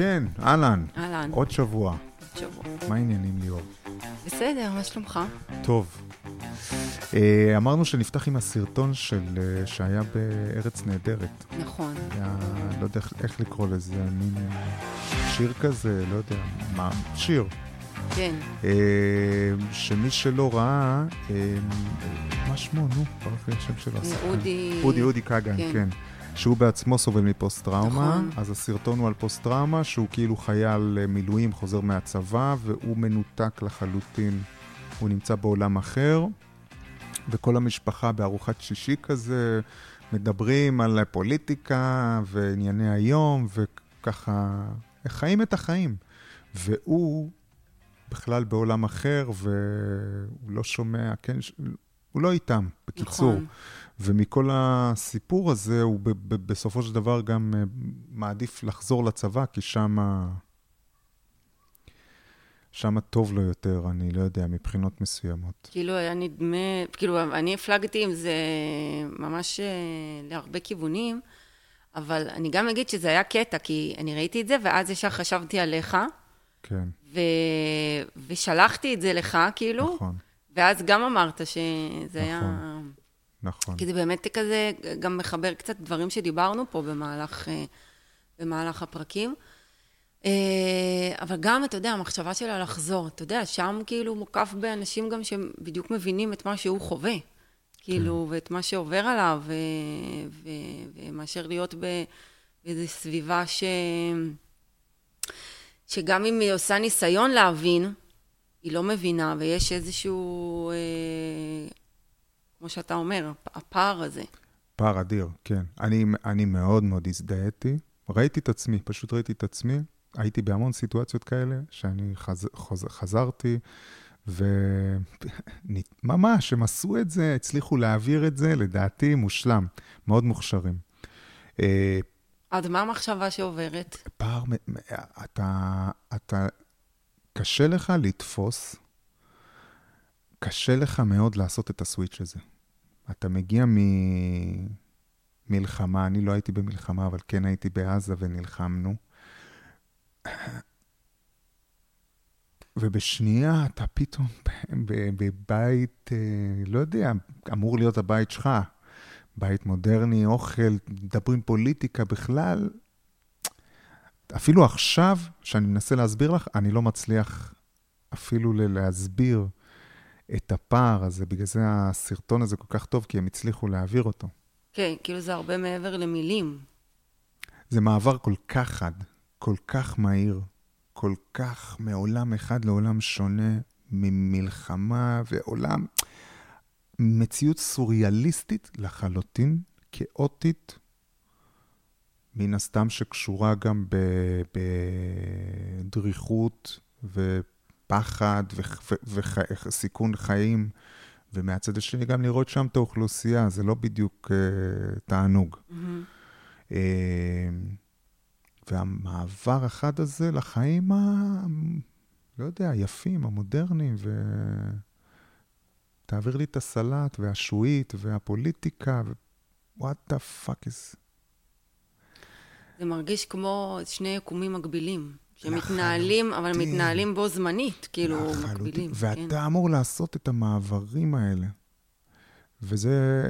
כן, אהלן. אהלן. עוד שבוע. שבוע. מה העניינים ליאור? בסדר, מה שלומך? טוב. אה, אמרנו שנפתח עם הסרטון של, אה, שהיה בארץ נהדרת. נכון. היה, לא יודע איך- לקרוא לזה, מין שיר כזה, לא יודע, מה, שיר. כן. אה, שמי שלא ראה, אה, מה שמו, נו, ברח לי השם שלו. אודי... אודי, אודי כגן, כן. שהוא בעצמו סובל מפוסט-טראומה, נכון. אז הסרטון הוא על פוסט-טראומה, שהוא כאילו חייל אה, מילואים, חוזר מהצבא, והוא מנותק לחלוטין. הוא נמצא בעולם אחר, וכל המשפחה בארוחת שישי כזה, מדברים על פוליטיקה וענייני היום, וככה, חיים את החיים. והוא בכלל בעולם אחר, והוא לא שומע, כן, הוא לא איתם, בקיצור. נכון. ומכל הסיפור הזה, הוא ב- ב- בסופו של דבר גם אה, מעדיף לחזור לצבא, כי שם... שם טוב לו יותר, אני לא יודע, מבחינות מסוימות. כאילו היה נדמה, כאילו אני הפלגתי עם זה ממש אה, להרבה כיוונים, אבל אני גם אגיד שזה היה קטע, כי אני ראיתי את זה, ואז ישר חשבתי עליך, כן, ו... ושלחתי את זה לך, כאילו, נכון, ואז גם אמרת שזה היה... נכון. כי זה באמת כזה, גם מחבר קצת דברים שדיברנו פה במהלך, אה, במהלך הפרקים. אה, אבל גם, אתה יודע, המחשבה שלה לחזור, אתה יודע, שם כאילו מוקף באנשים גם שבדיוק מבינים את מה שהוא חווה. כאילו, ואת מה שעובר עליו, ו... ו... ומאשר להיות. באיזו סביבה ש... שגם אם היא עושה ניסיון להבין, היא לא מבינה, ויש איזשהו, אה, כמו שאתה אומר, הפער הזה. פער אדיר, כן. אני, אני מאוד מאוד הזדהיתי. ראיתי את עצמי, פשוט ראיתי את עצמי. הייתי בהמון סיטואציות כאלה, שאני חז, חוז, חזרתי, וממש, הם עשו את זה, הצליחו להעביר את זה, לדעתי, מושלם. מאוד מוכשרים. אה, עד מה המחשבה שעוברת? פער, אתה, אתה, קשה לך לתפוס, קשה לך מאוד לעשות את הסוויץ' הזה. אתה מגיע ממלחמה, אני לא הייתי במלחמה, אבל כן הייתי בעזה ונלחמנו. ובשנייה אתה פתאום בבית, אה, לא יודע, אמור להיות הבית שלך, בית מודרני, אוכל, מדברים פוליטיקה בכלל. אפילו עכשיו, שאני מנסה להסביר לך, אני לא מצליח אפילו להסביר את הפער הזה. בגלל זה הסרטון הזה כל כך טוב, כי הם הצליחו להעביר אותו. כן, כאילו זה הרבה מעבר למילים. זה מעבר כל כך חד, כל כך מהיר, כל כך מעולם אחד לעולם שונה, ממלחמה ועולם, מציאות סוריאליסטית לחלוטין, כאוטית, מן הסתם שקשורה גם בדריכות ופחד וסיכון חיים, ומהצד השני גם לראות שם את האוכלוסייה, זה לא בדיוק uh, תענוג. אה, והמעבר החד הזה לחיים ה... לא יודע, היפים, המודרניים, ו... תעביר לי את הסלט והשעועית והפוליטיקה, ו... what the fuck is... זה מרגיש כמו שני יקומים מקבילים, שמתנהלים, אבל. מתנהלים בו זמנית, כאילו, לחלוטין. מקבילים. ואתה כן. אמור לעשות את המעברים האלה. וזה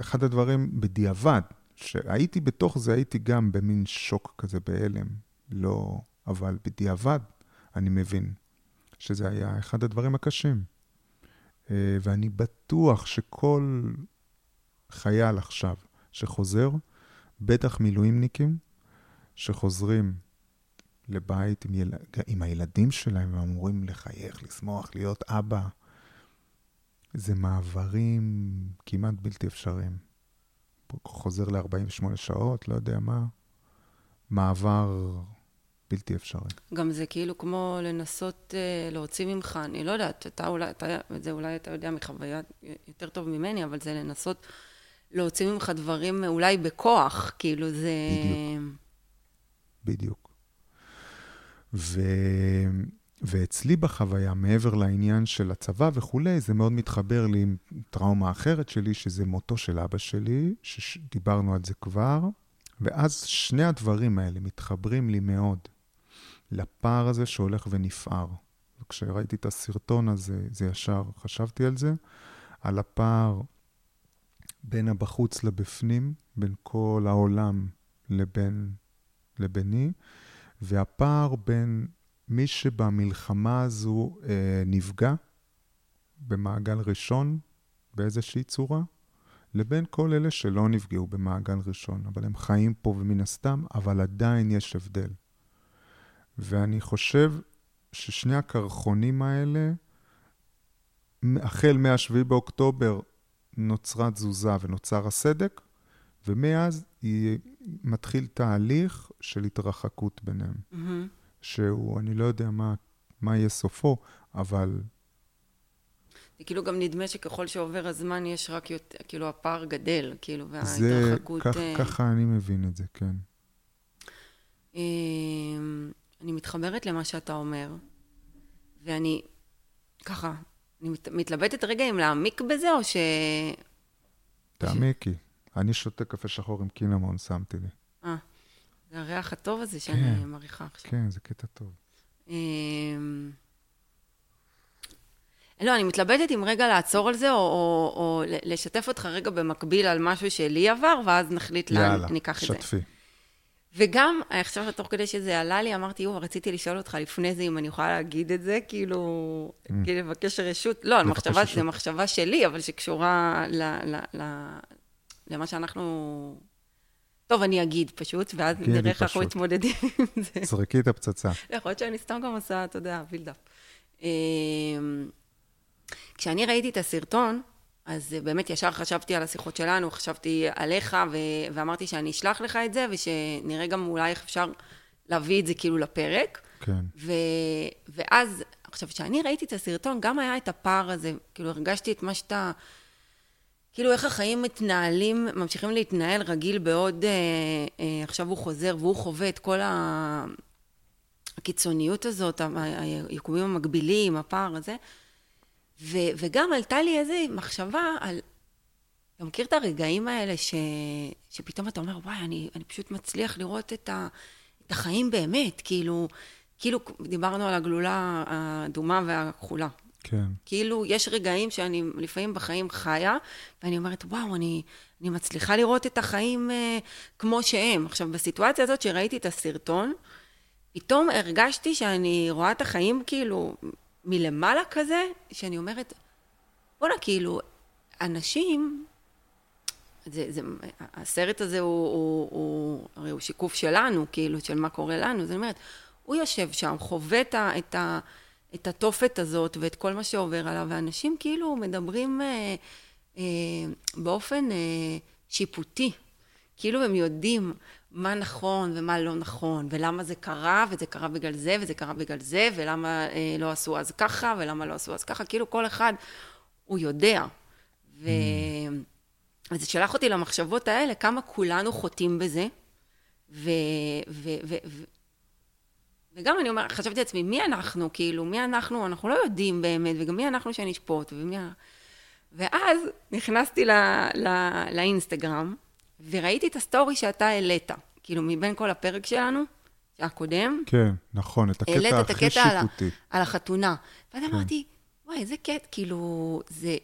אחד הדברים בדיעבד, שהייתי בתוך זה, הייתי גם במין שוק כזה בהלם. לא, אבל בדיעבד אני מבין שזה היה אחד הדברים הקשים. אה, ואני בטוח שכל חייל עכשיו שחוזר, בטח מילואימניקים שחוזרים לבית עם, יל... עם הילדים שלהם, ואמורים לחייך, לשמוח, להיות אבא. זה מעברים כמעט בלתי אפשריים. חוזר ל-48 שעות, לא יודע מה, מעבר בלתי אפשרי. גם זה כאילו כמו לנסות uh, להוציא ממך, אני לא יודעת, אתה אולי, אתה, את זה אולי אתה יודע מחוויה יותר טוב ממני, אבל זה לנסות להוציא ממך דברים אולי בכוח, כאילו זה... בדיוק. בדיוק. ו... ואצלי בחוויה, מעבר לעניין של הצבא וכולי, זה מאוד מתחבר לי עם טראומה אחרת שלי, שזה מותו של אבא שלי, שדיברנו על זה כבר, ואז שני הדברים האלה מתחברים לי מאוד. לפער הזה שהולך ונפער. וכשראיתי את הסרטון הזה, זה ישר חשבתי על זה, על הפער בין הבחוץ לבפנים, בין כל העולם לבין, לביני, והפער בין מי שבמלחמה הזו אה, נפגע במעגל ראשון באיזושהי צורה, לבין כל אלה שלא נפגעו במעגל ראשון, אבל הם חיים פה ומן הסתם, אבל עדיין יש הבדל. ואני חושב ששני הקרחונים האלה, החל מ-7 באוקטובר נוצרה תזוזה ונוצר הסדק, ומאז היא מתחיל תהליך של התרחקות ביניהם. Mm-hmm. שהוא, אני לא יודע מה, מה יהיה סופו, אבל... זה כאילו גם נדמה שככל שעובר הזמן יש רק יותר, כאילו הפער גדל, כאילו, וההתרחקות... זה, כך, uh... ככה אני מבין את זה, כן. אמ, אני מתחברת למה שאתה אומר, ואני, ככה, אני מת, מתלבטת רגע אם להעמיק בזה, או ש... תעמיקי. אני שותה קפה שחור עם קינמון, שמתי לי. אה. זה הריח הטוב הזה שאני כן, מעריכה עכשיו. כן, זה קטע טוב. אמ, לא, אני מתלבטת אם רגע לעצור על זה, או, או, או לשתף אותך רגע במקביל על משהו שלי עבר, ואז נחליט לאן ניקח את זה. יאללה, שתפי. וגם, עכשיו, תוך כדי שזה עלה לי, אמרתי, יואו, רציתי לשאול אותך לפני זה אם אני יכולה להגיד את זה, כאילו, mm. כאילו לבקש רשות. לא, מחשבה, זו מחשבה שלי, אבל שקשורה ל, ל, ל, למה שאנחנו טוב, אני אגיד פשוט, ואז נראה איך אנחנו מתמודדים עם זה. זרקי את הפצצה. יכול להיות שאני סתם גם עושה, אתה יודע, בילדאפ. אמ, כשאני ראיתי את הסרטון, אז באמת ישר חשבתי על השיחות שלנו, חשבתי עליך, ו- ואמרתי שאני אשלח לך את זה, ושנראה גם אולי איך אפשר להביא את זה כאילו לפרק. כן. ו- ואז, עכשיו, כשאני ראיתי את הסרטון, גם היה את הפער הזה, כאילו הרגשתי את מה שאתה... כאילו איך החיים מתנהלים, ממשיכים להתנהל רגיל בעוד, אה, אה, עכשיו הוא חוזר והוא חווה את כל. הקיצוניות הזאת, היקומים המקבילים, הפער הזה. ו, וגם עלתה לי איזו מחשבה על... אתה מכיר את הרגעים האלה ש, שפתאום אתה אומר, וואי, אני, אני פשוט מצליח לראות את, ה, את החיים באמת, כאילו, כאילו דיברנו על הגלולה האדומה והכחולה. כן. כאילו, יש רגעים שאני לפעמים בחיים חיה, ואני אומרת, וואו, אני, אני מצליחה לראות את החיים uh, כמו שהם. עכשיו, בסיטואציה הזאת שראיתי את הסרטון, פתאום הרגשתי שאני רואה את החיים כאילו מלמעלה כזה, שאני אומרת, בואנה, כאילו, אנשים, זה, זה, הסרט הזה הוא, הוא, הוא, הרי הוא שיקוף שלנו, כאילו, של מה קורה לנו, זאת אומרת, הוא יושב שם, חווה את ה... את ה את התופת הזאת ואת כל מה שעובר עליו, ואנשים כאילו מדברים אה, אה, באופן אה, שיפוטי. כאילו הם יודעים מה נכון ומה לא נכון, ולמה זה קרה, וזה קרה בגלל זה, וזה קרה בגלל זה, ולמה אה, לא עשו אז ככה, ולמה לא עשו אז ככה, כאילו כל אחד הוא יודע. ו... Mm. וזה שלח אותי למחשבות האלה, כמה כולנו חוטאים בזה, ו... ו... ו... ו... וגם אני אומרת, חשבתי לעצמי, מי אנחנו? כאילו, מי אנחנו? אנחנו לא יודעים באמת, וגם מי אנחנו שנשפוט, ומי... ואז נכנסתי ל, ל, לאינסטגרם, וראיתי את הסטורי שאתה העלית, כאילו, מבין כל הפרק שלנו, הקודם. כן, נכון, את הקטע הכי שיפוטי. העלית את הקטע על, על החתונה. ואז כן. אמרתי, וואי, איזה קטע, כאילו, זה,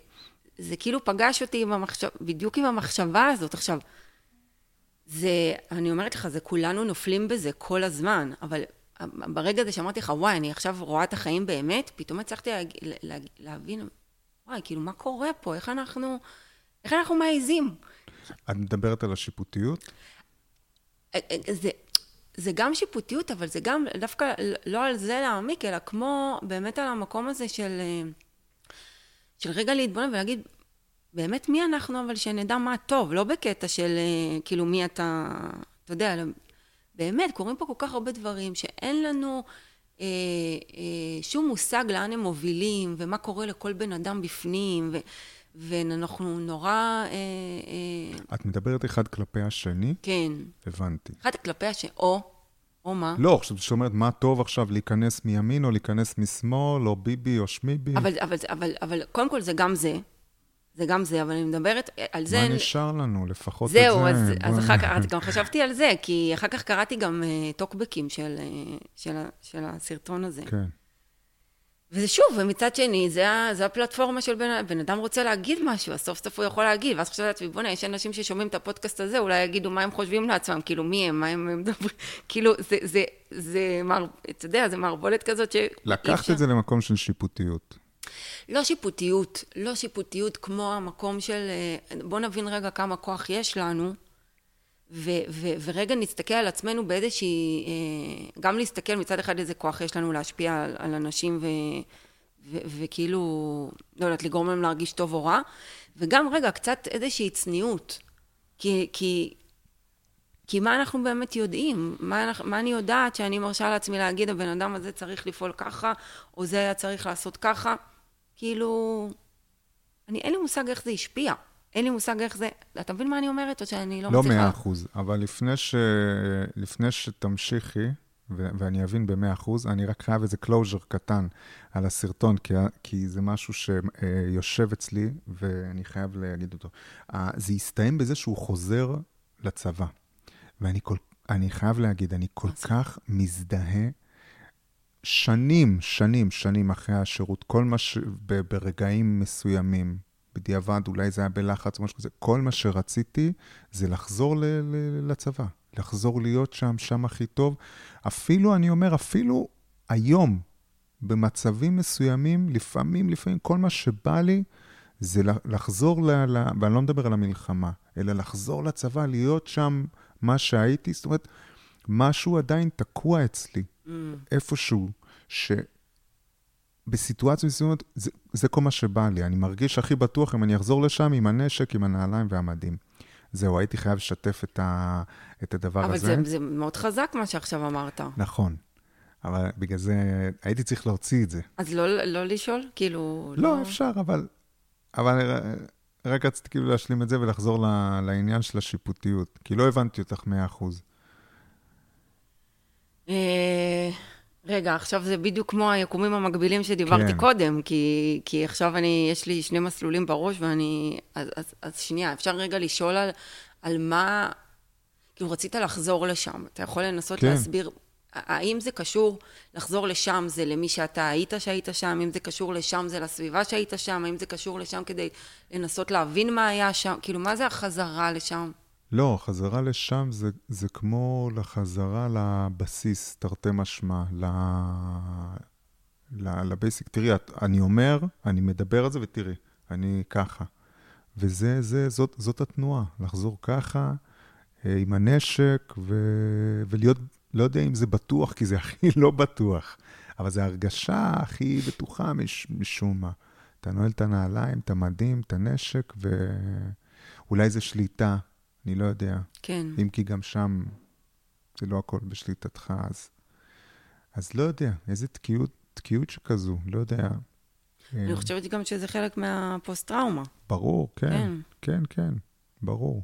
זה כאילו פגש אותי עם המחשב, בדיוק עם המחשבה הזאת. עכשיו, זה, אני אומרת לך, זה כולנו נופלים בזה כל הזמן, אבל ברגע הזה שאמרתי לך, וואי, אני עכשיו רואה את החיים באמת, פתאום הצלחתי לה, לה, להבין, וואי, כאילו, מה קורה פה? איך אנחנו, איך אנחנו מעיזים? את מדברת על השיפוטיות? אה, אה, זה, זה גם שיפוטיות, אבל זה גם דווקא לא על זה להעמיק, אלא כמו באמת על המקום הזה של, אה, של רגע להתבונן ולהגיד, באמת מי אנחנו, אבל שנדע מה טוב, לא בקטע של כאילו מי אתה, אתה יודע, באמת, קורים פה כל כך הרבה דברים שאין לנו אה, אה, שום מושג לאן הם מובילים, ומה קורה לכל בן אדם בפנים, ו, ואנחנו נורא... אה, אה... את מדברת אחד כלפי השני? כן. הבנתי. אחד כלפי השני, או... או מה? לא, עכשיו זאת אומרת, מה טוב עכשיו להיכנס מימין או להיכנס משמאל, או ביבי או שמיבי? אבל, אבל, אבל, אבל קודם כל זה גם זה, זה גם זה, אבל אני מדברת על זה... מה אני... נשאר לנו? לפחות זהו, את זה. אז, אז בוא- אחר כך, אז גם חשבתי על זה, כי אחר כך קראתי גם uh, טוקבקים של, uh, של, של הסרטון הזה. כן. וזה שוב, ומצד שני, זה, זה הפלטפורמה של בן, בן אדם רוצה להגיד משהו, אז סוף סוף הוא יכול להגיד, ואז חשבתי לעצמי, בוא'נה, יש אנשים ששומעים את הפודקאסט הזה, אולי יגידו מה הם חושבים לעצמם, כאילו, מי הם, מה הם מדברים, כאילו, זה, זה, זה, מר, אתה יודע, זה מערבולת כזאת ש... לקחת את זה למקום של שיפוטיות. לא שיפוטיות, לא שיפוטיות כמו המקום של, אה, בוא נבין רגע כמה כוח יש לנו, ו- ו- ורגע נסתכל על עצמנו באיזושהי, אה, גם להסתכל מצד אחד איזה כוח יש לנו להשפיע על, על אנשים ו- ו- וכאילו, לא יודעת, לגרום להם להרגיש טוב או רע, וגם רגע, קצת איזושהי צניעות. כי, כי, כי מה אנחנו באמת יודעים? מה, אנחנו- מה אני יודעת שאני מרשה לעצמי להגיד, הבן אדם הזה צריך לפעול ככה, או זה היה צריך לעשות ככה? כאילו, אני, אין לי מושג איך זה השפיע. אין לי מושג איך זה... אתה מבין מה אני אומרת, או שאני לא, לא מצליחה? מאה אחוז, אבל לפני, ש... לפני שתמשיכי, ו... ואני אבין במאה אחוז, אני רק חייב איזה closure קטן על הסרטון, כי, כי זה משהו שיושב אצלי, ואני חייב להגיד אותו. זה הסתיים בזה שהוא חוזר לצבא. ואני כל... אני חייב להגיד, אני כל? כך מזדהה שנים, שנים, שנים אחרי השירות, כל מה ש... ברגעים מסוימים, בדיעבד, אולי זה היה בלחץ או משהו כזה, כל מה שרציתי זה לחזור ל... ל... לצבא, לחזור להיות שם, שם הכי טוב. אפילו, אני אומר, אפילו היום, במצבים מסוימים, לפעמים, לפעמים, כל מה שבא לי זה לחזור, ל... ל... ואני לא מדבר על המלחמה, אלא לחזור לצבא, להיות שם מה שהייתי, זאת אומרת, משהו עדיין תקוע אצלי. איפשהו, שבסיטואציה מסוימת, זה, זה כל מה שבא לי. אני מרגיש הכי בטוח אם אני אחזור לשם עם הנשק, עם הנעליים והמדים. זהו, הייתי חייב לשתף את, ה, את הדבר אבל הזה. זה, זה מאוד חזק מה שעכשיו אמרת. נכון. אבל בגלל זה הייתי צריך להוציא את זה. אז לא, לא לשאול? כאילו... לא, אפשר, אבל... אבל רק רציתי כאילו להשלים את זה ולחזור ל- לעניין של השיפוטיות, כי לא הבנתי אותך 100%. אה, רגע, עכשיו זה בדיוק כמו היקומים המקבילים שדיברתי כן. קודם, כי, כי עכשיו אני, יש לי שני מסלולים בראש ואני... אז, אז, אז שנייה, אפשר רגע לשאול על, על מה... כאילו, רצית לחזור לשם. אתה יכול לנסות כן. להסביר, האם זה קשור לחזור לשם זה למי שאתה היית שהיית שם, אם זה קשור לשם זה לסביבה שהיית שם, האם זה קשור לשם כדי לנסות להבין מה היה שם, כאילו, מה זה החזרה לשם? לא, חזרה לשם זה, זה כמו לחזרה לבסיס, תרתי משמע, ל... לבייסיק. תראי, אני אומר, אני מדבר על זה, ותראי, אני ככה. וזה, זה, זאת, זאת התנועה, לחזור ככה, אה, עם הנשק, ו... ולהיות, לא יודע אם זה בטוח, כי זה הכי לא בטוח, אבל זו ההרגשה הכי בטוחה מש, משום מה. אתה נועל את הנעליים, את המדים, את הנשק, ואולי זה שליטה, אני לא יודע. כן. אם כי גם שם זה לא הכל בשליטתך, אז, אז לא יודע, איזה תקיעות, תקיעות שכזו, לא יודע. אני אה, חושבת גם שזה חלק מהפוסט-טראומה. ברור, כן, כן. כן, כן, ברור.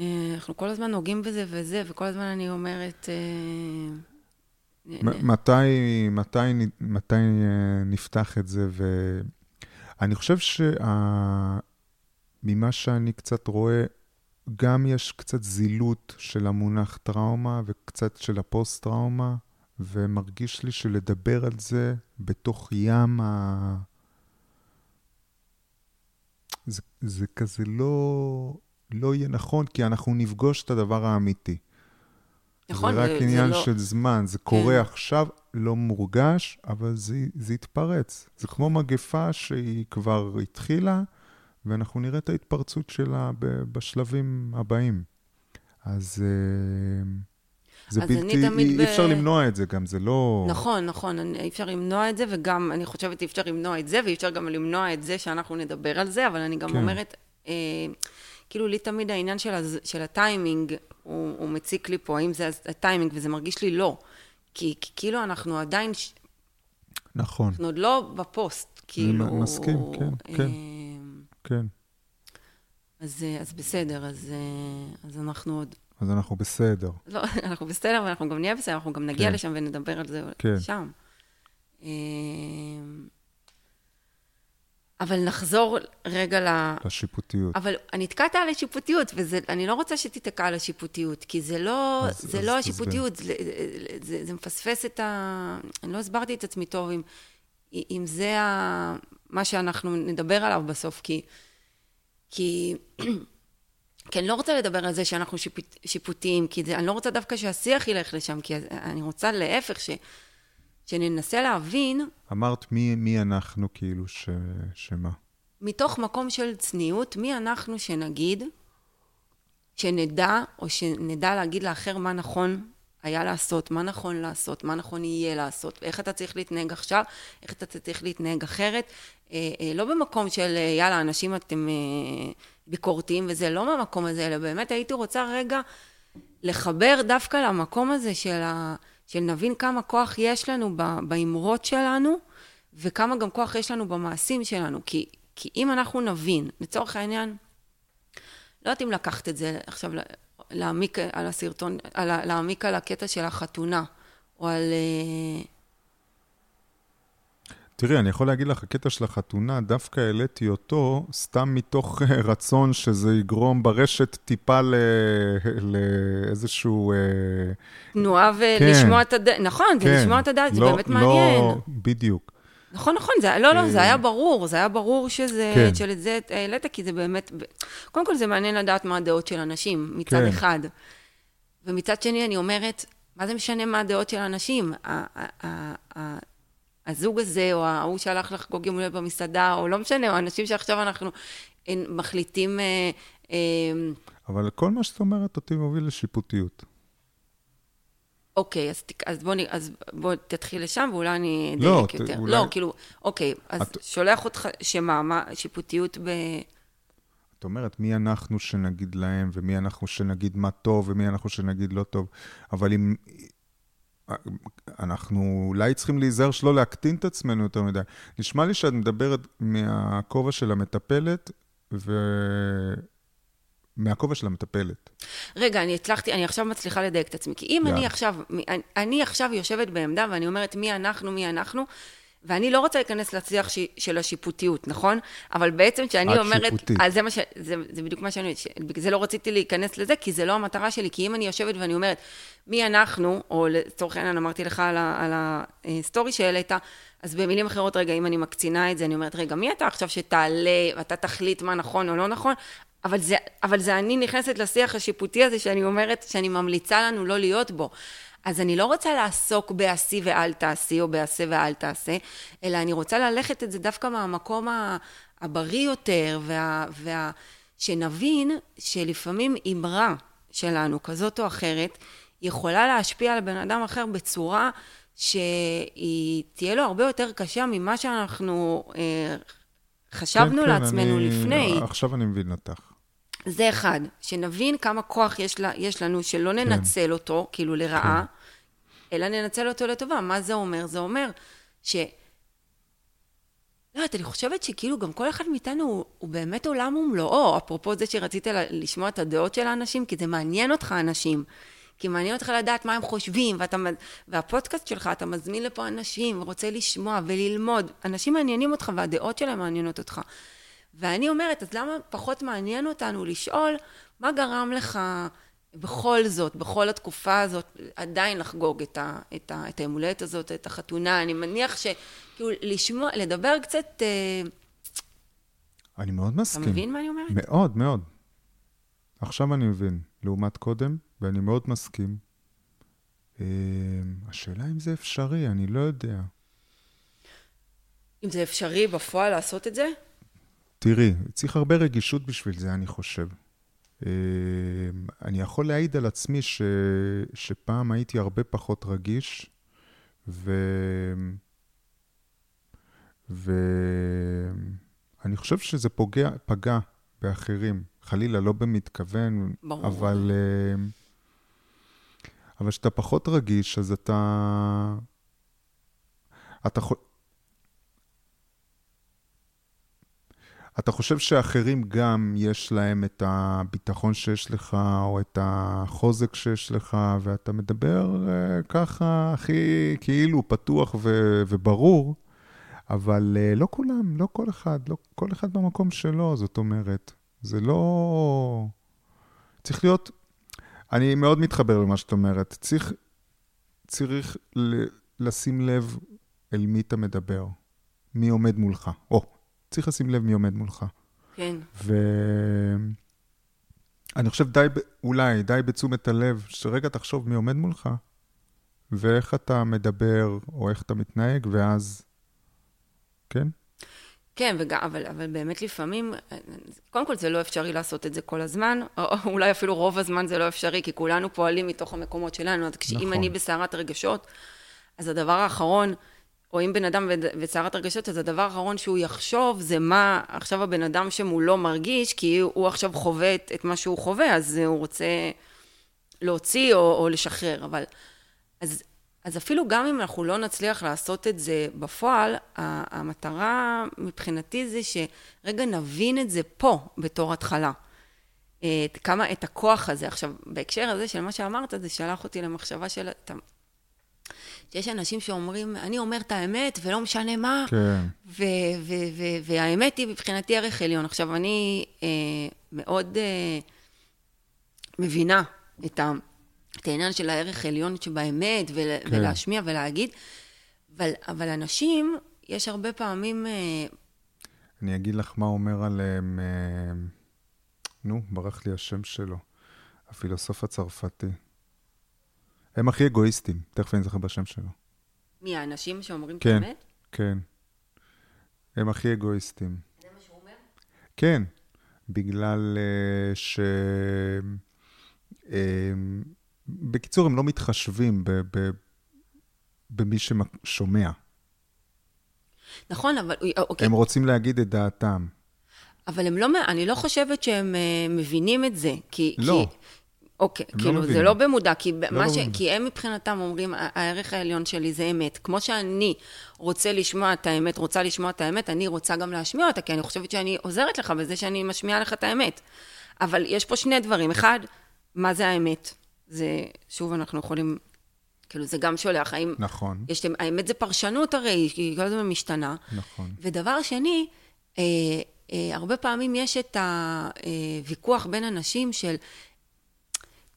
אה, אנחנו כל הזמן נוגעים בזה וזה, וכל הזמן אני אומרת... אה, מתי, מתי, מתי נפתח את זה? ואני חושב שממה שאני קצת רואה, גם יש קצת זילות של המונח טראומה וקצת של הפוסט-טראומה, ומרגיש לי שלדבר על זה בתוך ים ה... זה, זה כזה לא, לא יהיה נכון, כי אנחנו נפגוש את הדבר האמיתי. נכון, זה רק זה- זה עניין לא- של זמן, זה קורה כן. עכשיו, לא מורגש, אבל זה, זה יתפרץ. זה כמו מגפה שהיא כבר התחילה, ואנחנו נראה את ההתפרצות שלה בשלבים הבאים. אז אה, זה אז בלתי, אי, ב- אי אפשר למנוע את זה גם, זה לא... נכון, נכון, אי אפשר למנוע את זה, וגם, אני חושבת אי אפשר למנוע את זה, ואי אפשר גם למנוע את זה שאנחנו נדבר על זה, אבל אני גם כן. אומרת, אה, כאילו, לי תמיד העניין של, הז, של הטיימינג, הוא, הוא מציק לי פה, האם זה הטיימינג, וזה מרגיש לי לא. כי, כי כאילו אנחנו עדיין, נכון, אנחנו עוד לא בפוסט, כאילו... מסכים, כן, כן. אה, כן. אז, אה, אז בסדר, אז, אה, אז אנחנו עוד... אז אנחנו בסדר. לא, אנחנו בסדר, ואנחנו גם נהיה בסדר, אנחנו גם נגיע כן. לשם ונדבר על זה כן. שם. אה, אבל נחזור רגע ל... לשיפוטיות. אבל אני נתקעת על השיפוטיות, ואני לא רוצה שתיתקע על השיפוטיות, כי זה לא, אז- זה אז לא. השיפוטיות, זה, זה, זה מפספס את ה... אני לא הסברתי את עצמי טוב אם, אם זה ה, מה שאנחנו נדבר עליו בסוף, כי... כי... כי אני לא רוצה לדבר על זה שאנחנו שיפוט, שיפוטיים, כי זה, אני לא רוצה דווקא שהשיח ילך לשם, כי אני רוצה להפך, ש, שננסה להבין אמרת מי, מי אנחנו, כאילו, ש... שמה? מתוך מקום של צניעות, מי אנחנו שנגיד, שנדע, או שנדע להגיד לאחר מה נכון היה לעשות, מה נכון לעשות, מה נכון יהיה לעשות, ואיך אתה צריך להתנהג עכשיו, איך אתה צריך להתנהג אחרת. אה, אה, לא במקום של, אה, יאללה, אנשים אתם אה, ביקורתיים וזה, לא מהמקום הזה, אלא באמת הייתי רוצה רגע לחבר דווקא למקום הזה של, ה, של נבין כמה כוח יש לנו באמרות שלנו, וכמה גם כוח יש לנו במעשים שלנו. כי, כי אם אנחנו נבין, לצורך העניין, לא יודעת אם לקחת את זה עכשיו, להעמיק על הסרטון, על, להעמיק על הקטע של החתונה, או על... אה, תראי, אני יכול להגיד לך, הקטע של החתונה, דווקא העליתי אותו סתם מתוך אה, רצון שזה יגרום ברשת טיפה ל... לאיזשהו... אה, תנועה ולשמוע את הדעת, נכון, ולשמוע את הדעת, זה לא- באמת לא- מעניין. בדיוק. נכון, נכון, זה, לא, לא, זה היה ברור, זה היה ברור שזה, כן. של זה העלית, כי זה באמת, קודם כל זה מעניין לדעת מה הדעות של אנשים, מצד כן. אחד. ומצד שני, אני אומרת, מה זה משנה מה הדעות של האנשים? ה- הזוג הזה, או ההוא שהלך לחגוג יום הולדת במסעדה, או לא משנה, או האנשים שעכשיו אנחנו אה, מחליטים... אה, אה, אבל כל מה שאת אומרת אותי מוביל לשיפוטיות. אוקיי, אז, אז, בוא, אז בוא תתחיל לשם, ואולי אני לא, אדייק ת- יותר. אולי- לא, כאילו, אוקיי, אז את- שולח אותך, שמה, מה, שיפוטיות ב... את אומרת, מי אנחנו שנגיד להם, ומי אנחנו שנגיד מה טוב, ומי אנחנו שנגיד לא טוב. אבל אם... אנחנו אולי צריכים להיזהר שלא להקטין את עצמנו יותר מדי. נשמע לי שאת מדברת מהכובע של המטפלת, ו... מהכובע של המטפלת. רגע, אני הצלחתי, אני עכשיו מצליחה לדייק את עצמי. כי אם. אני עכשיו, אני, אני עכשיו יושבת בעמדה ואני אומרת מי אנחנו, מי אנחנו, ואני לא רוצה להיכנס לשיח ש, של השיפוטיות, נכון? אבל בעצם כשאני את אומרת... שיפוטית. אז זה, מה ש, זה, זה בדיוק מה שאני... ש- בגלל זה לא רציתי להיכנס לזה, כי זה לא המטרה שלי. כי אם אני יושבת ואני אומרת, מי אנחנו, או לצורך העניין אמרתי לך על, ה, על הסטורי שהעלית, אז במילים אחרות, רגע, אם אני מקצינה את זה, אני אומרת, רגע, מי אתה עכשיו שתעלה, ואתה תחליט מה נכון או לא נכון? אבל זה, אבל זה אני נכנסת לשיח השיפוטי הזה, שאני אומרת, שאני ממליצה לנו לא להיות בו. אז אני לא רוצה לעסוק בעשי ואל תעשי, או בעשה ואל תעשה, אלא אני רוצה ללכת את זה דווקא מהמקום הבריא יותר, וה, וה, שנבין שלפעמים אמרה שלנו, כזאת או אחרת, יכולה להשפיע על בן אדם אחר בצורה שהיא תהיה לו הרבה יותר קשה ממה שאנחנו אה, חשבנו כן, כן, לעצמנו אני- לפני. עכשיו אני מבין אותך. זה אחד, שנבין כמה כוח יש, לה, יש לנו, שלא ננצל אותו, כאילו לרעה, אלא ננצל אותו לטובה. מה זה אומר? זה אומר ש... לא יודעת, אני חושבת שכאילו גם כל אחד מאיתנו הוא, הוא באמת עולם ומלואו, אפרופו זה שרצית לשמוע את הדעות של האנשים, כי זה מעניין אותך אנשים. כי מעניין אותך לדעת מה הם חושבים, ואתה, והפודקאסט שלך, אתה מזמין לפה אנשים, ורוצה לשמוע וללמוד. אנשים מעניינים אותך והדעות שלהם מעניינות אותך. ואני אומרת, אז למה פחות מעניין אותנו לשאול מה גרם לך בכל זאת, בכל התקופה הזאת, עדיין לחגוג את, ה, את, ה, את היום הולדת הזאת, את החתונה? אני מניח שכאילו לשמוע, לדבר קצת, אה, אני מאוד אתה מסכים. מבין מה אני אומרת? מאוד, מאוד. עכשיו אני מבין, לעומת קודם, ואני מאוד מסכים. אה, השאלה אם זה אפשרי, אני לא יודע. אם זה אפשרי בפועל לעשות את זה? תראי, צריך הרבה רגישות בשביל זה, אני חושב. אה, אני יכול להעיד על עצמי ש... שפעם הייתי הרבה פחות רגיש, ו... ואני חושב שזה פוגע, פגע באחרים. חלילה, לא במתכוון, ברור. אבל... אה, אבל כשאתה פחות רגיש, אז אתה... אתה יכול... אתה חושב שאחרים גם יש להם את הביטחון שיש לך, או את החוזק שיש לך, ואתה מדבר uh, ככה הכי כאילו פתוח ו- וברור, אבל uh, לא כולם, לא כל אחד, לא כל אחד במקום שלו, זאת אומרת. זה לא... צריך להיות... אני מאוד מתחבר למה שאת אומרת. צריך, צריך ל... לשים לב אל מי אתה מדבר, מי עומד מולך. או, צריך לשים לב מי עומד מולך. כן. ואני חושב די, אולי, די בתשומת הלב, שרגע תחשוב מי עומד מולך, ואיך אתה מדבר, או איך אתה מתנהג, ואז... כן? כן, וגם, אבל, אבל באמת לפעמים, קודם כל זה לא אפשרי לעשות את זה כל הזמן, או אולי אפילו רוב הזמן זה לא אפשרי, כי כולנו פועלים מתוך המקומות שלנו. אז כשאם נכון. אני בסערת רגשות, אז הדבר האחרון, או אם בן אדם בסערת רגשות, אז הדבר האחרון שהוא יחשוב זה מה עכשיו הבן אדם שמולו מרגיש, כי הוא עכשיו חווה את, את מה שהוא חווה, אז הוא רוצה להוציא או, או לשחרר. אבל, אז אז אפילו גם אם אנחנו לא נצליח לעשות את זה בפועל, המטרה מבחינתי זה שרגע נבין את זה פה בתור התחלה. את כמה, את הכוח הזה. עכשיו, בהקשר הזה של מה שאמרת, זה שלח אותי למחשבה של... שיש אנשים שאומרים, אני אומר את האמת ולא משנה מה, כן. והאמת היא מבחינתי ערך עליון. עכשיו, אני אה, מאוד אה, מבינה את ה... את העניין של הערך העליון שבאמת, ול, כן. ולהשמיע ולהגיד, אבל, אבל אנשים, יש הרבה פעמים... אה, אני אגיד לך מה אומר עליהם, אה, נו, ברח לי השם שלו, הפילוסוף הצרפתי. הם הכי אגואיסטים, תכף אני זוכר בשם שלו. מי, האנשים שאומרים כן, את האמת? כן, הם הכי אגואיסטים. זה מה שהוא אומר? כן, בגלל uh, ש... Uh, בקיצור, הם לא מתחשבים ב, ב, במי ששומע. נכון, אבל... אוקיי. הם רוצים להגיד את דעתם. אבל הם לא... אני לא חושבת שהם מבינים את זה. כי... לא. כי, אוקיי, לא כאילו, לא זה לא במודע, כי, לא מה ש... כי הם מבחינתם אומרים, הערך העליון שלי זה אמת. כמו שאני רוצה לשמוע את האמת, רוצה לשמוע את האמת, אני רוצה גם להשמיע אותה, כי אני חושבת שאני עוזרת לך בזה שאני משמיעה לך את האמת. אבל יש פה שני דברים. אחד, מה זה האמת? זה, שוב, אנחנו יכולים, כאילו, זה גם שולח, האם... נכון. יש, האמת זה פרשנות הרי, היא כל הזמן משתנה. נכון. ודבר שני, אה, אה, הרבה פעמים יש את הוויכוח בין אנשים של,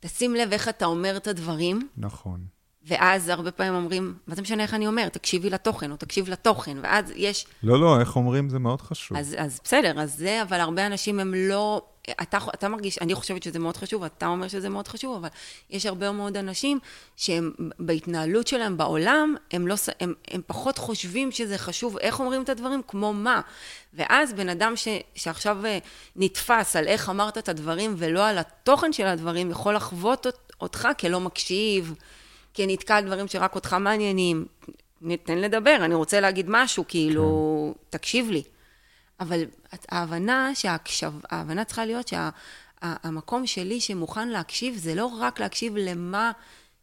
תשים לב איך אתה אומר את הדברים. נכון. ואז הרבה פעמים אומרים, מה זה משנה איך אני אומר? תקשיבי לתוכן, או תקשיב לתוכן, ואז יש... לא, לא, איך אומרים זה מאוד חשוב. אז, אז בסדר, אז זה, אבל הרבה אנשים הם לא... אתה, אתה מרגיש, אני חושבת שזה מאוד חשוב, אתה אומר שזה מאוד חשוב, אבל יש הרבה מאוד אנשים שהם בהתנהלות שלהם בעולם, הם, לא, הם, הם פחות חושבים שזה חשוב איך אומרים את הדברים, כמו מה. ואז בן אדם ש, שעכשיו אה, נתפס על איך אמרת את הדברים ולא על התוכן של הדברים, יכול לחוות אותך כלא מקשיב. כי נתקע על דברים שרק אותך מעניינים. ניתן לדבר, אני רוצה להגיד משהו, כאילו, כן. תקשיב לי. אבל ההבנה שההקשב, ההבנה צריכה להיות שהמקום שה, שלי שמוכן להקשיב, זה לא רק להקשיב למה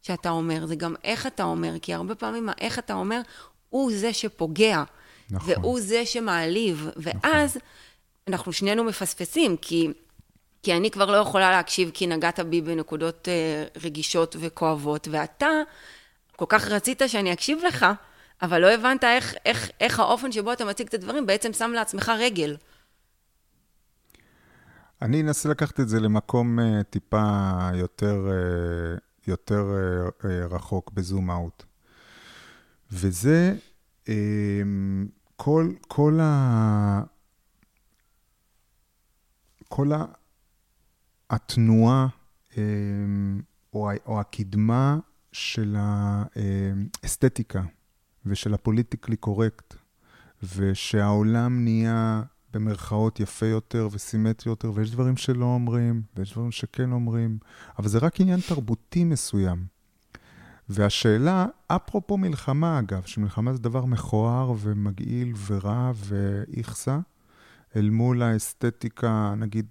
שאתה אומר, זה גם איך אתה אומר, כי הרבה פעמים האיך אתה אומר, הוא זה שפוגע. נכון. והוא זה שמעליב. ואז נכון. אנחנו שנינו מפספסים, כי... כי אני כבר לא יכולה להקשיב כי נגעת בי בנקודות uh, רגישות וכואבות, ואתה כל כך רצית שאני אקשיב לך, אבל לא הבנת איך, איך, איך האופן שבו אתה מציג את הדברים בעצם שם לעצמך רגל. אני אנסה לקחת את זה למקום uh, טיפה יותר, uh, יותר uh, uh, רחוק, בזום אאוט. וזה uh, כל, כל ה... כל ה... התנועה אמ, או, או הקדמה של האסתטיקה ושל הפוליטיקלי קורקט, ושהעולם נהיה במרכאות יפה יותר וסימטרי יותר, ויש דברים שלא אומרים, ויש דברים שכן אומרים, אבל זה רק עניין תרבותי מסוים. והשאלה, אפרופו מלחמה אגב, שמלחמה זה דבר מכוער ומגעיל ורע ואיכסה, אל מול האסתטיקה, נגיד,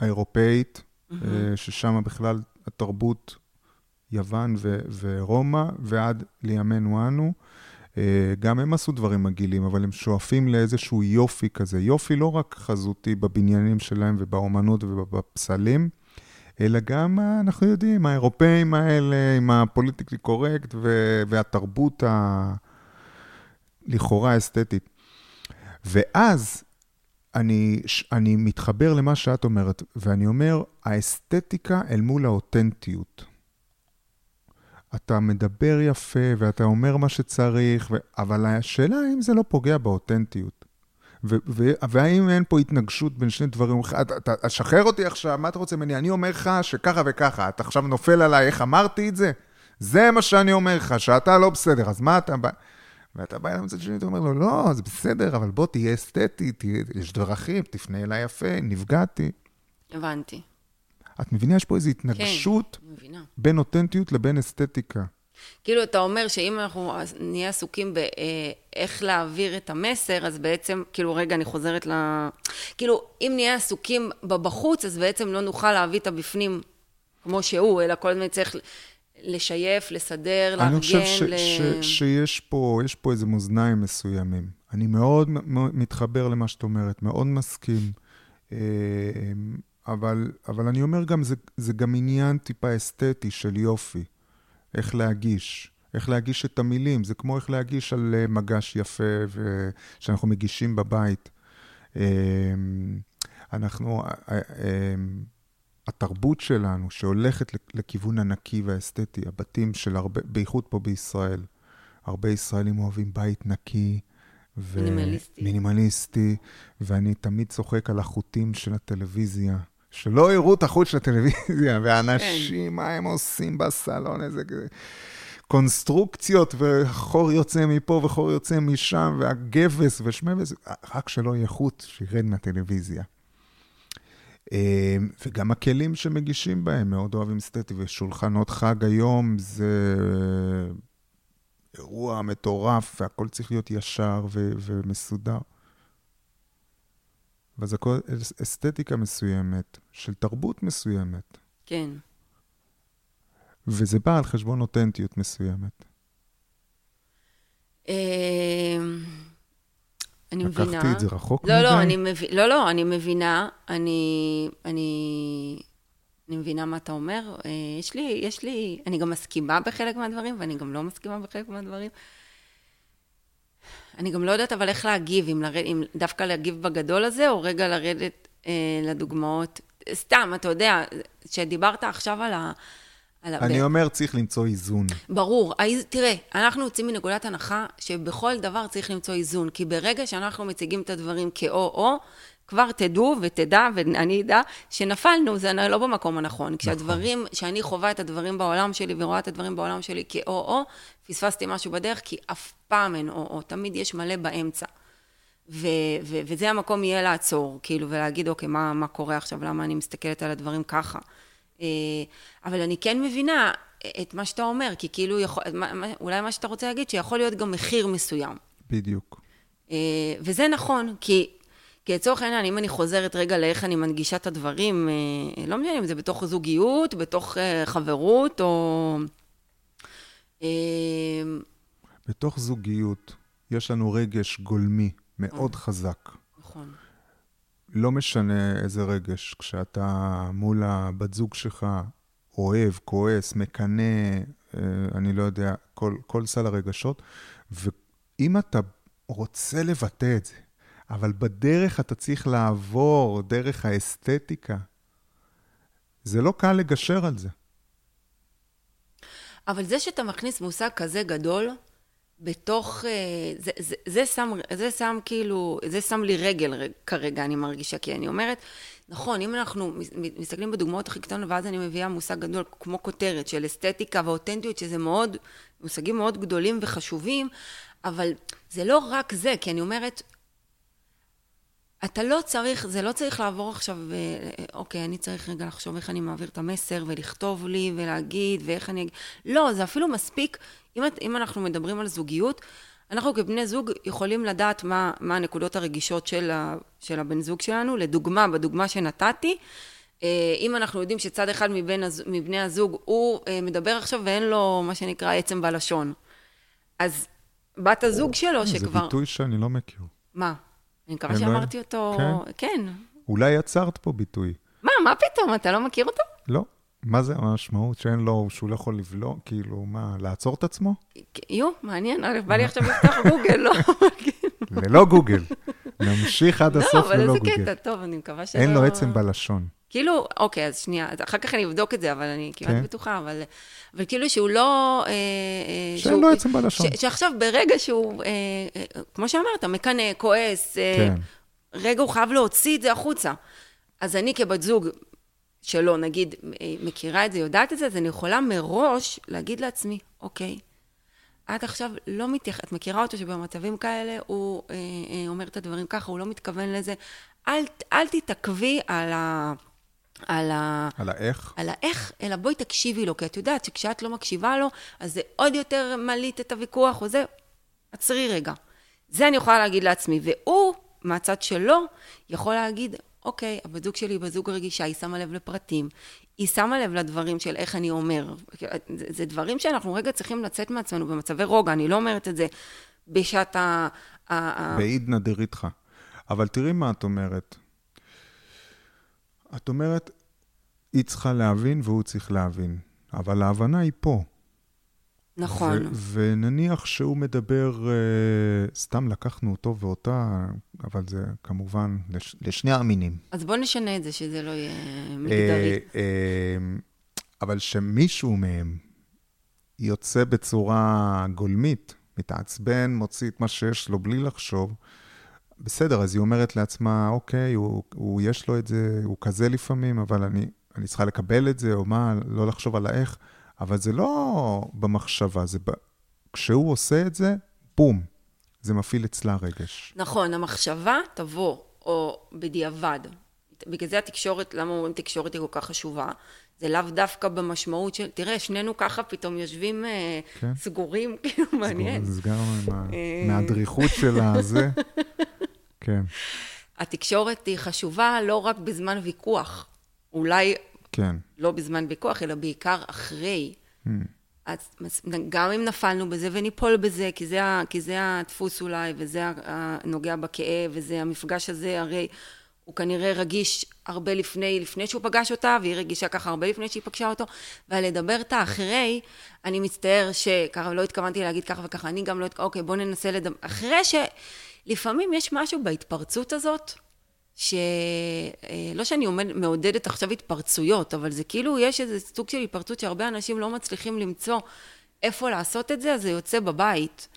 האירופאית, mm-hmm. ששם בכלל התרבות יוון ו- ורומא, ועד לימינו אנו. אה, גם הם עשו דברים מגעילים, אבל הם שואפים לאיזשהו יופי כזה. יופי לא רק חזותי בבניינים שלהם ובאומנות ובפסלים, אלא גם, אנחנו יודעים, האירופאים האלה עם הפוליטיקלי קורקט והתרבות ה... לכאורה אסתטית. ואז אני, אני מתחבר למה שאת אומרת, ואני אומר, האסתטיקה אל מול האותנטיות. אתה מדבר יפה ואתה אומר מה שצריך, ו... אבל השאלה האם זה לא פוגע באותנטיות. ו- ו- והאם אין פה התנגשות בין שני דברים? אתה, שחרר אותי עכשיו, מה אתה רוצה ממני? אני אומר לך שככה וככה, אתה עכשיו נופל עליי איך אמרתי את זה? זה מה שאני אומר לך, שאתה לא בסדר, אז מה אתה... ואתה בא אליו מצד שני, אתה אומר לו, לא, זה בסדר, אבל בוא תהיה אסתטי, תהיה, יש דרכים, תפנה אליי יפה, נפגעתי. הבנתי. את מבינה, יש פה איזו התנגשות כן, בין אותנטיות לבין אסתטיקה. כאילו, אתה אומר שאם אנחנו נהיה עסוקים באיך להעביר את המסר, אז בעצם, כאילו, רגע, אני חוזרת ל... כאילו, אם נהיה עסוקים בבחוץ, אז בעצם לא נוכל להביא את הבפנים כמו שהוא, אלא כל הזמן צריך לשייף, לסדר, לארגן. אני חושב ש, ל... ש, שיש פה, פה איזה מאזניים מסוימים. אני מאוד מתחבר למה שאת אומרת, מאוד מסכים. אה, אבל, אבל אני אומר גם, זה, זה גם עניין טיפה אסתטי של יופי. איך להגיש. איך להגיש את המילים. זה כמו איך להגיש על אה, מגש יפה ו... שאנחנו מגישים בבית. אה, אנחנו, התרבות שלנו, שהולכת לכיוון הנקי והאסתטי, הבתים של הרבה, בייחוד פה בישראל, הרבה ישראלים אוהבים בית נקי. ו... מינימליסטי. מינימליסטי, ואני תמיד צוחק על החוטים של הטלוויזיה. שלא יראו את החוט של הטלוויזיה, ואנשים, כן. מה הם עושים בסלון, איזה קונסטרוקציות, וחור יוצא מפה וחור יוצא משם, והגבס ושמבס, רק שלא יהיה חוט שירד מהטלוויזיה. אמ, וגם הכלים שמגישים בהם מאוד אוהבים אסתטי, ושולחנות חג היום זה אירוע מטורף, והכל צריך להיות ישר ו- ומסודר. וזה הכל אסתטיקה מסוימת, של תרבות מסוימת. כן. וזה בא על חשבון אותנטיות מסוימת. אמ, אני מבינה. לקחתי את זה רחוק לא, לא מדי? לא, אני מב... לא, לא, אני מבינה. אני, אני, אני מבינה מה אתה אומר. אה, יש לי, יש לי, אני גם מסכימה בחלק מהדברים, ואני גם לא מסכימה בחלק מהדברים. אני גם לא יודעת אבל איך להגיב, אם, לרד, אם דווקא להגיב בגדול הזה, או רגע לרדת אה, לדוגמאות. סתם, אתה יודע, כשדיברת עכשיו על ה... אני אומר, צריך למצוא איזון. ברור. תראה, אנחנו יוצאים מנקודת הנחה שבכל דבר צריך למצוא איזון, כי ברגע שאנחנו מציגים את הדברים כאו-או, כבר תדעו ותדע, ואני אדע, שנפלנו, זה לא במקום הנכון. נכון. כשהדברים, כשאני חווה את הדברים בעולם שלי ורואה את הדברים בעולם שלי כאו-או, פספסתי משהו בדרך, כי אף פעם אין או-או, תמיד יש מלא באמצע. ו- ו- וזה המקום יהיה לעצור, כאילו, ולהגיד, אוקיי, מה, מה קורה עכשיו, למה אני מסתכלת על הדברים ככה? אה, אבל אני כן מבינה את מה שאתה אומר, כי כאילו, יכול, אולי מה שאתה רוצה להגיד, שיכול להיות גם מחיר מסוים. בדיוק. אה, וזה נכון, כי, כי לצורך העניין, אם אני חוזרת רגע לאיך אני מנגישה את הדברים, אה, לא משנה אם זה בתוך זוגיות, בתוך חברות, או... בתוך זוגיות יש לנו רגש גולמי מאוד חזק. נכון. לא משנה איזה רגש, כשאתה מול הבת זוג שלך, אוהב, כועס, מקנא, אה, אני לא יודע, כל, כל סל הרגשות, ואם אתה רוצה לבטא את זה, אבל בדרך אתה צריך לעבור דרך האסתטיקה, זה לא קל לגשר על זה. אבל זה שאתה מכניס מושג כזה גדול, בתוך, אה, זה, זה, זה, שם, זה שם כאילו, זה שם לי רגל כרגע, אני מרגישה, כי אני אומרת, נכון, אם אנחנו מסתכלים בדוגמאות הכי קטנות, ואז אני מביאה מושג גדול כמו כותרת של אסתטיקה ואותנטיות, שזה מאוד, מושגים מאוד גדולים וחשובים, אבל זה לא רק זה, כי אני אומרת, אתה לא צריך, זה לא צריך לעבור עכשיו, אה, אוקיי, אני צריך רגע לחשוב איך אני מעביר את המסר ולכתוב לי ולהגיד ואיך אני... לא, זה אפילו מספיק, אם, אם אנחנו מדברים על זוגיות, אנחנו כבני זוג יכולים לדעת מה, מה הנקודות הרגישות של, ה, של הבן זוג שלנו. לדוגמה, בדוגמה שנתתי, אה, אם אנחנו יודעים שצד אחד מבין, מבני הזוג הוא אה, מדבר עכשיו ואין לו מה שנקרא עצם בלשון, אז בת הזוג שלו שכבר... זה ביטוי שאני לא מכיר. מה? אני מקווה שאמרתי אותו... כן. אולי יצרת פה ביטוי. מה, מה פתאום? אתה לא מכיר אותו? לא. מה זה המשמעות? שאין לו, שהוא לא יכול לבלוע? כאילו, מה, לעצור את עצמו? יו, מעניין, א', בא לי עכשיו לפתוח גוגל, לא? ללא גוגל. נמשיך עד הסוף לא, אבל ללא איזה גוגל. קטע, טוב, אני מקווה שלא... אין לו עצם בלשון. כאילו, אוקיי, אז שנייה, אז אחר כך אני אבדוק את זה, אבל אני כמעט כן. בטוחה, אבל, אבל כאילו שהוא לא... אה, אה, שאין לו עצם בלשון. ש, שעכשיו, ברגע שהוא, אה, אה, כמו שאמרת, מקנא, כועס, אה, כן. רגע הוא חייב להוציא את זה החוצה. אז אני כבת זוג שלו, נגיד, אה, מכירה את זה, יודעת את זה, אז אני יכולה מראש להגיד לעצמי, אוקיי, את עכשיו לא מתייחסת, את מכירה אותו שבמצבים כאלה הוא אה, אה, אומר את הדברים ככה, הוא לא מתכוון לזה. אל, אל תתעכבי על ה... על ה... על האיך? על האיך, אלא בואי תקשיבי לו, כי את יודעת שכשאת לא מקשיבה לו, אז זה עוד יותר מלהיט את הוויכוח, או זה, עצרי רגע. זה אני יכולה להגיד לעצמי. והוא, מהצד שלו, יכול להגיד, אוקיי, הבת זוג שלי היא בת זוג רגישה, היא שמה לב לפרטים, היא שמה לב לדברים של איך אני אומר. זה, זה דברים שאנחנו רגע צריכים לצאת מעצמנו במצבי רוגע, אני לא אומרת את זה בשעת ה... ה- בעידנא דריתחא. אבל תראי מה את אומרת. את אומרת, היא צריכה להבין והוא צריך להבין. אבל ההבנה היא פה. נכון. ו- ונניח שהוא מדבר, uh, סתם לקחנו אותו ואותה, אבל זה כמובן לש- לשני המינים. אז בואו נשנה את זה, שזה לא יהיה מגדרי. אה, אה, אבל שמישהו מהם יוצא בצורה גולמית, מתעצבן, מוציא את מה שיש לו בלי לחשוב, בסדר, אז היא אומרת לעצמה, אוקיי, הוא, הוא יש לו את זה, הוא כזה לפעמים, אבל אני, אני צריכה לקבל את זה, או מה, לא לחשוב על האיך, אבל זה לא במחשבה, זה ב... כשהוא עושה את זה, בום, זה מפעיל אצלה רגש. נכון, המחשבה תבוא, או בדיעבד. בגלל זה התקשורת, למה אומרים תקשורת היא כל כך חשובה? זה לאו דווקא במשמעות של, תראה, שנינו ככה פתאום יושבים אה, כן. סגורים, כאילו, מעניין. זה גם מה, אה. מהדריכות של הזה. כן, התקשורת היא חשובה לא רק בזמן ויכוח, אולי כן. לא בזמן ויכוח, אלא בעיקר אחרי. אז גם אם נפלנו בזה וניפול בזה, כי זה, כי זה הדפוס אולי, וזה הנוגע בכאב, וזה המפגש הזה, הרי הוא כנראה רגיש הרבה לפני, לפני שהוא פגש אותה, והיא רגישה ככה הרבה לפני שהיא פגשה אותו, ועל לדבר את האחרי, אני מצטער שככה לא התכוונתי להגיד ככה וככה, אני גם לא, התכ- אוקיי, בוא ננסה לדבר, אחרי שלפעמים יש משהו בהתפרצות הזאת, שלא לא שאני עומד, מעודדת עכשיו התפרצויות, אבל זה כאילו יש איזה סוג של התפרצות שהרבה אנשים לא מצליחים למצוא איפה לעשות את זה, אז זה יוצא בבית.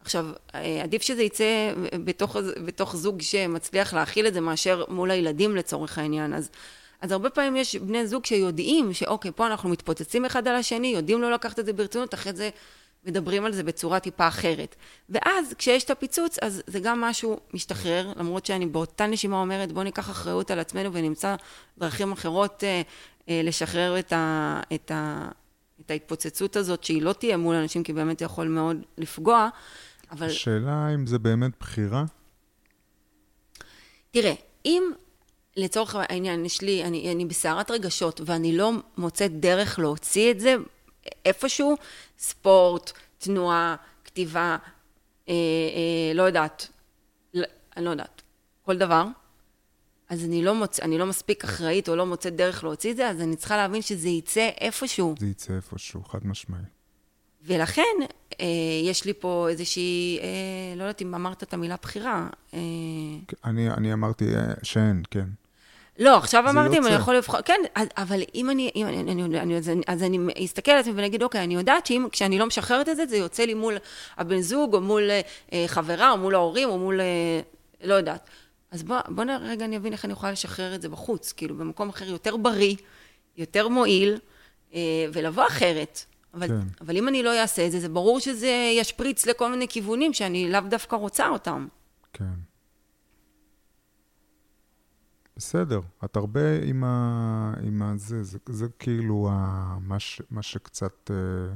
עכשיו, אה, עדיף שזה יצא בתוך, בתוך זוג שמצליח להכיל את זה מאשר מול הילדים לצורך העניין. אז, אז הרבה פעמים יש בני זוג שיודעים שאוקיי, פה אנחנו מתפוצצים אחד על השני, יודעים לא לקחת את זה ברצינות, אחרי זה מדברים על זה בצורה טיפה אחרת. ואז כשיש את הפיצוץ, אז זה גם משהו משתחרר, למרות שאני באותה נשימה אומרת, בואו ניקח אחריות על עצמנו ונמצא דרכים אחרות אה, אה, לשחרר את, ה, את, ה, את ההתפוצצות הזאת, שהיא לא תהיה מול אנשים, כי באמת זה יכול מאוד לפגוע. אבל השאלה אם זה באמת בחירה? תראה, אם לצורך העניין, יש לי, אני, אני בסערת רגשות ואני לא מוצאת דרך להוציא את זה איפשהו, ספורט, תנועה, כתיבה, אה, אה, לא יודעת, לא, אני לא יודעת, כל דבר, אז אני לא, מוצ... אני לא מספיק אחראית או לא מוצאת דרך להוציא את זה, אז אני צריכה להבין שזה יצא איפשהו. זה יצא איפשהו, חד משמעי. ולכן, אה, יש לי פה איזושהי, אה, לא יודעת אם אמרת את המילה בחירה. אה, אני, אני אמרתי אה, שאין, כן. לא, עכשיו זה אמרתי אם אני. יכול לבחור, כן, אבל אם אני, אם אני, אני, אני, אז אני- אז אני אסתכל על עצמי ואני אגיד, אוקיי, אני יודעת שאם, כשאני לא משחררת את זה, זה יוצא לי מול הבן זוג, או מול אה, חברה, או מול ההורים, או מול, אה, לא יודעת. אז בוא, בוא רגע אני אבין איך אני יכולה לשחרר את זה בחוץ, כאילו במקום אחר יותר בריא, יותר מועיל, אה, ולבוא אחרת. אבל, כן. אבל אם אני לא אעשה את זה, זה ברור שזה ישפריץ לכל מיני כיוונים שאני לאו דווקא רוצה אותם. כן. בסדר, את הרבה עם ה... עם הזה, זה, זה כאילו ה... מה, ש... מה שקצת... אה,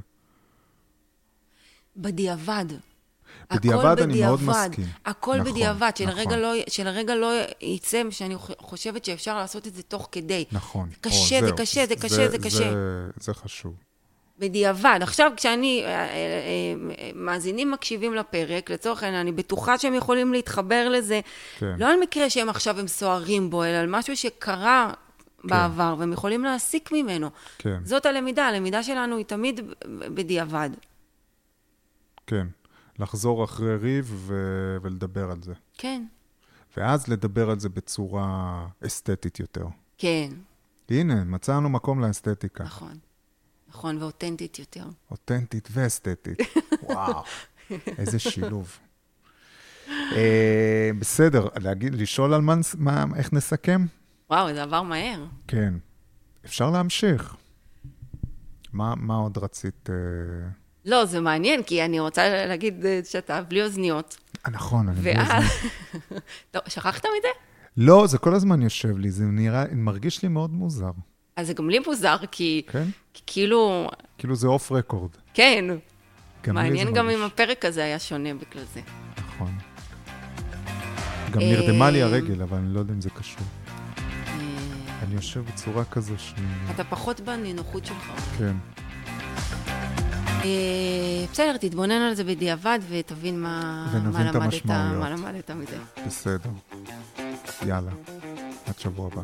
בדיעבד. בדיעבד אני מאוד בדיעבד. מסכים. הכל נכון, בדיעבד, שלרגע, נכון. לא, שלרגע לא יצא שאני חושבת שאפשר לעשות את זה תוך כדי. נכון. זה קשה, או, זה זהו. קשה, זה קשה, זה קשה. זה, זה חשוב. בדיעבד. עכשיו, כשאני, אה, אה, אה, מאזינים מקשיבים לפרק, לצורך העניין, אני בטוחה שהם יכולים להתחבר לזה, כן. לא על מקרה שהם עכשיו הם סוערים בו, אלא על משהו שקרה בעבר, והם יכולים להסיק ממנו. כן, זאת הלמידה, הלמידה שלנו היא תמיד בדיעבד. כן. לחזור אחרי ריב ו- ולדבר על זה. כן, ואז לדבר על זה בצורה אסתטית יותר. כן, הנה, מצאנו מקום לאסתטיקה. נכון. נכון, ואותנטית יותר. אותנטית ואסתטית. וואו, איזה שילוב. אה, בסדר, להגיד, לשאול על מה, מה, איך נסכם? וואו, זה עבר מהר. כן. אפשר להמשיך. מה, מה עוד רצית? אה... לא, זה מעניין, כי אני רוצה להגיד אה, שאתה בלי אוזניות. נכון, אני בלי ואז... אוזניות. לא, שכחת מזה? לא, זה כל הזמן יושב לי, זה נראה, מרגיש לי מאוד מוזר. אז זה גם לי מוזר, כי כן? כי כאילו, כאילו זה אוף רקורד. כן, גם מעניין גם מרגיש. אם הפרק הזה היה שונה בגלל זה. נכון. גם אה, נרדמה לי הרגל, אבל אני לא יודע אם זה קשור. אה, אני יושב בצורה כזו ש... אתה פחות בנינוחות שלך. כן. אה, בסדר, תתבונן על זה בדיעבד ותבין מה מה למדת-. מה למדת מזה. בסדר. יאללה, עד שבוע הבא.